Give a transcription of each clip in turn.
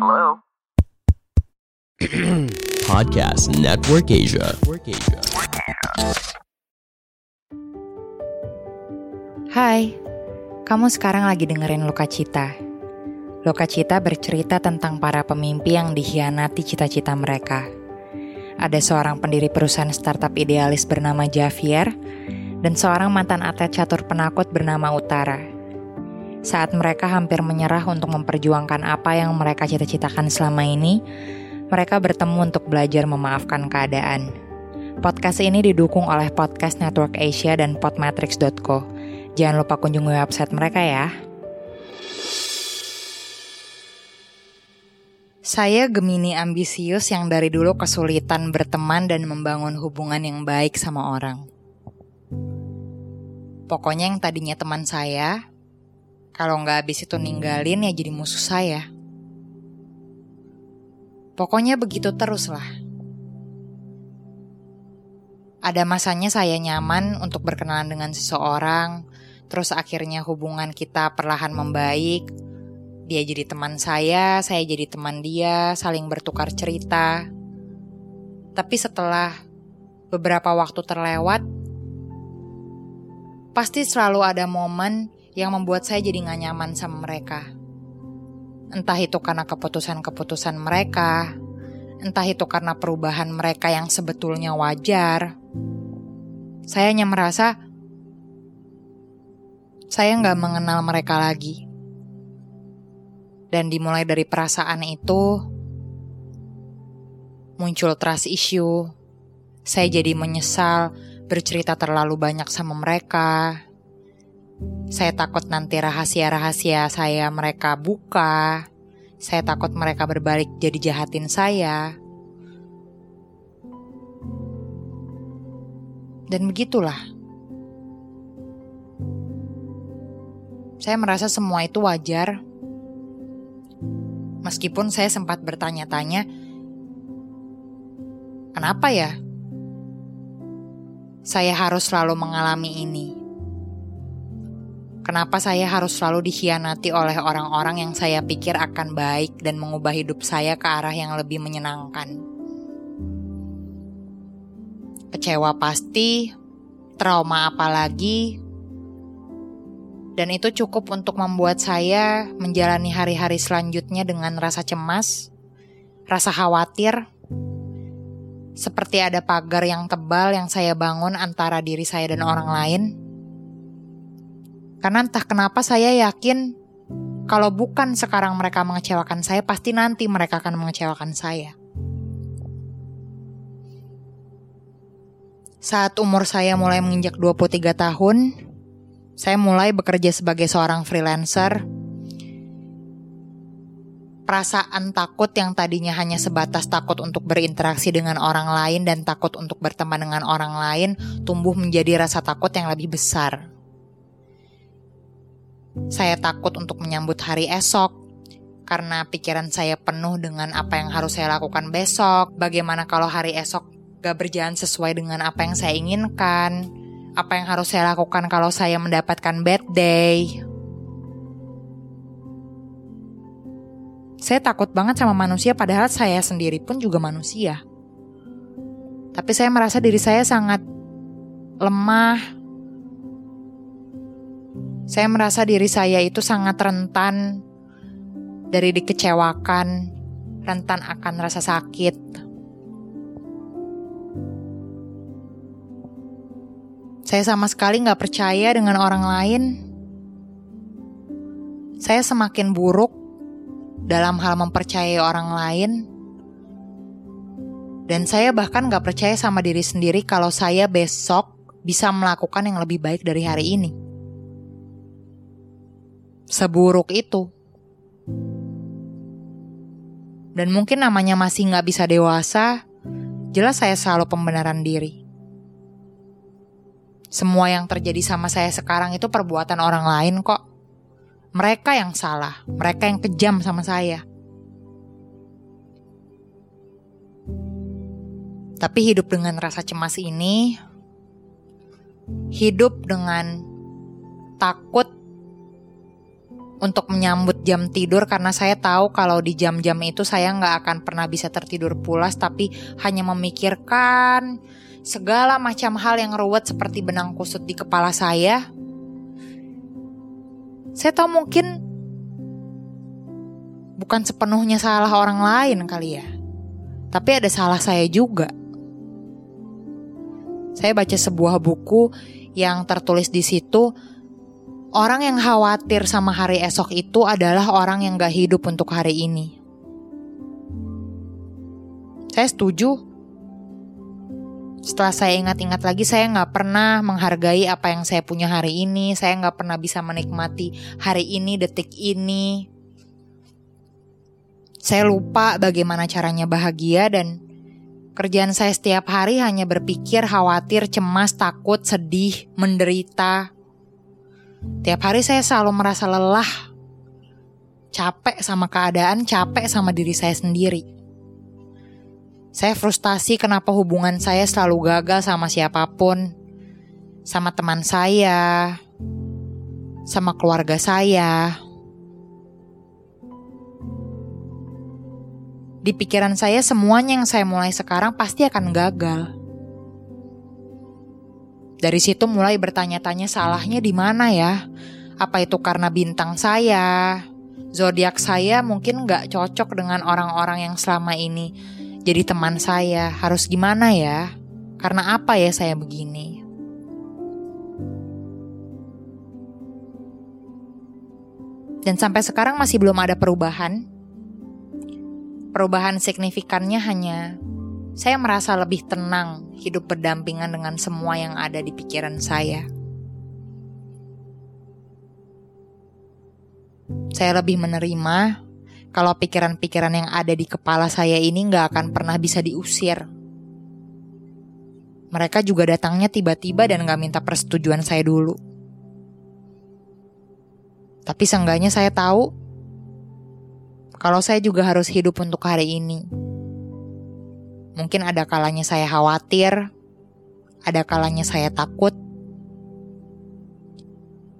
Hello? Podcast Network Asia. Hai, kamu sekarang lagi dengerin Luka Cita. Luka Cita bercerita tentang para pemimpi yang dikhianati cita-cita mereka. Ada seorang pendiri perusahaan startup idealis bernama Javier dan seorang mantan atlet catur penakut bernama Utara. Saat mereka hampir menyerah untuk memperjuangkan apa yang mereka cita-citakan selama ini, mereka bertemu untuk belajar memaafkan keadaan. Podcast ini didukung oleh Podcast Network Asia dan Podmetrics.co. Jangan lupa kunjungi website mereka ya. Saya Gemini ambisius yang dari dulu kesulitan berteman dan membangun hubungan yang baik sama orang. Pokoknya yang tadinya teman saya, kalau nggak habis itu ninggalin ya jadi musuh saya. Pokoknya begitu terus lah. Ada masanya saya nyaman untuk berkenalan dengan seseorang, terus akhirnya hubungan kita perlahan membaik. Dia jadi teman saya, saya jadi teman dia, saling bertukar cerita. Tapi setelah beberapa waktu terlewat, pasti selalu ada momen yang membuat saya jadi gak nyaman sama mereka. Entah itu karena keputusan-keputusan mereka, entah itu karena perubahan mereka yang sebetulnya wajar. Saya hanya merasa saya nggak mengenal mereka lagi. Dan dimulai dari perasaan itu, muncul trust issue. Saya jadi menyesal bercerita terlalu banyak sama mereka. Saya takut nanti rahasia-rahasia saya mereka buka. Saya takut mereka berbalik jadi jahatin saya. Dan begitulah. Saya merasa semua itu wajar. Meskipun saya sempat bertanya-tanya, kenapa ya? Saya harus selalu mengalami ini. Kenapa saya harus selalu dikhianati oleh orang-orang yang saya pikir akan baik dan mengubah hidup saya ke arah yang lebih menyenangkan? Kecewa pasti, trauma apalagi, dan itu cukup untuk membuat saya menjalani hari-hari selanjutnya dengan rasa cemas, rasa khawatir, seperti ada pagar yang tebal yang saya bangun antara diri saya dan orang lain. Karena entah kenapa saya yakin kalau bukan sekarang mereka mengecewakan saya, pasti nanti mereka akan mengecewakan saya. Saat umur saya mulai menginjak 23 tahun, saya mulai bekerja sebagai seorang freelancer. Perasaan takut yang tadinya hanya sebatas takut untuk berinteraksi dengan orang lain dan takut untuk berteman dengan orang lain tumbuh menjadi rasa takut yang lebih besar. Saya takut untuk menyambut hari esok karena pikiran saya penuh dengan apa yang harus saya lakukan besok. Bagaimana kalau hari esok gak berjalan sesuai dengan apa yang saya inginkan. Apa yang harus saya lakukan kalau saya mendapatkan bad day. Saya takut banget sama manusia padahal saya sendiri pun juga manusia. Tapi saya merasa diri saya sangat lemah. Saya merasa diri saya itu sangat rentan dari dikecewakan, rentan akan rasa sakit. Saya sama sekali nggak percaya dengan orang lain. Saya semakin buruk dalam hal mempercayai orang lain. Dan saya bahkan nggak percaya sama diri sendiri kalau saya besok bisa melakukan yang lebih baik dari hari ini. Seburuk itu. Dan mungkin namanya masih nggak bisa dewasa, jelas saya selalu pembenaran diri. Semua yang terjadi sama saya sekarang itu perbuatan orang lain kok. Mereka yang salah, mereka yang kejam sama saya. Tapi hidup dengan rasa cemas ini, hidup dengan takut untuk menyambut jam tidur karena saya tahu kalau di jam-jam itu saya nggak akan pernah bisa tertidur pulas tapi hanya memikirkan segala macam hal yang ruwet seperti benang kusut di kepala saya. Saya tahu mungkin bukan sepenuhnya salah orang lain kali ya. Tapi ada salah saya juga. Saya baca sebuah buku yang tertulis di situ Orang yang khawatir sama hari esok itu adalah orang yang gak hidup untuk hari ini. Saya setuju. Setelah saya ingat-ingat lagi, saya gak pernah menghargai apa yang saya punya hari ini. Saya gak pernah bisa menikmati hari ini, detik ini. Saya lupa bagaimana caranya bahagia dan kerjaan saya setiap hari hanya berpikir, khawatir, cemas, takut, sedih, menderita Tiap hari saya selalu merasa lelah, capek sama keadaan, capek sama diri saya sendiri. Saya frustasi kenapa hubungan saya selalu gagal sama siapa pun, sama teman saya, sama keluarga saya. Di pikiran saya, semuanya yang saya mulai sekarang pasti akan gagal. Dari situ mulai bertanya-tanya salahnya di mana ya? Apa itu karena bintang saya? Zodiak saya mungkin nggak cocok dengan orang-orang yang selama ini jadi teman saya. Harus gimana ya? Karena apa ya saya begini? Dan sampai sekarang masih belum ada perubahan. Perubahan signifikannya hanya saya merasa lebih tenang hidup berdampingan dengan semua yang ada di pikiran saya. Saya lebih menerima kalau pikiran-pikiran yang ada di kepala saya ini nggak akan pernah bisa diusir. Mereka juga datangnya tiba-tiba dan nggak minta persetujuan saya dulu. Tapi seenggaknya saya tahu kalau saya juga harus hidup untuk hari ini Mungkin ada kalanya saya khawatir, ada kalanya saya takut.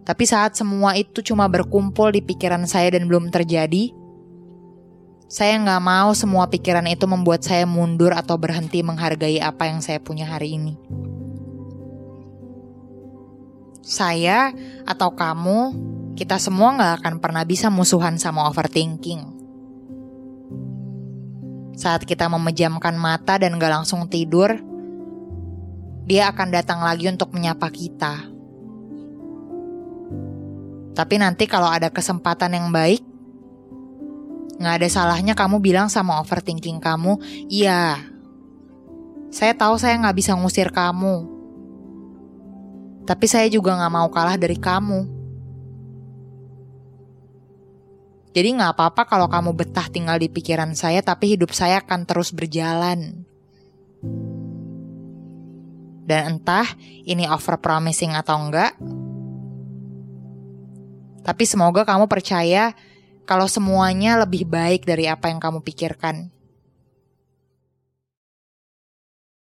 Tapi saat semua itu cuma berkumpul di pikiran saya dan belum terjadi, saya nggak mau semua pikiran itu membuat saya mundur atau berhenti menghargai apa yang saya punya hari ini. Saya atau kamu, kita semua nggak akan pernah bisa musuhan sama overthinking. Saat kita memejamkan mata dan gak langsung tidur, dia akan datang lagi untuk menyapa kita. Tapi nanti kalau ada kesempatan yang baik, gak ada salahnya kamu bilang sama overthinking kamu, iya, saya tahu saya gak bisa ngusir kamu. Tapi saya juga gak mau kalah dari kamu. Jadi nggak apa-apa kalau kamu betah tinggal di pikiran saya, tapi hidup saya akan terus berjalan. Dan entah ini over promising atau enggak, tapi semoga kamu percaya kalau semuanya lebih baik dari apa yang kamu pikirkan.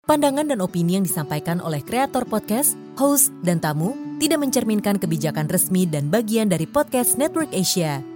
Pandangan dan opini yang disampaikan oleh kreator podcast, host, dan tamu tidak mencerminkan kebijakan resmi dan bagian dari podcast Network Asia.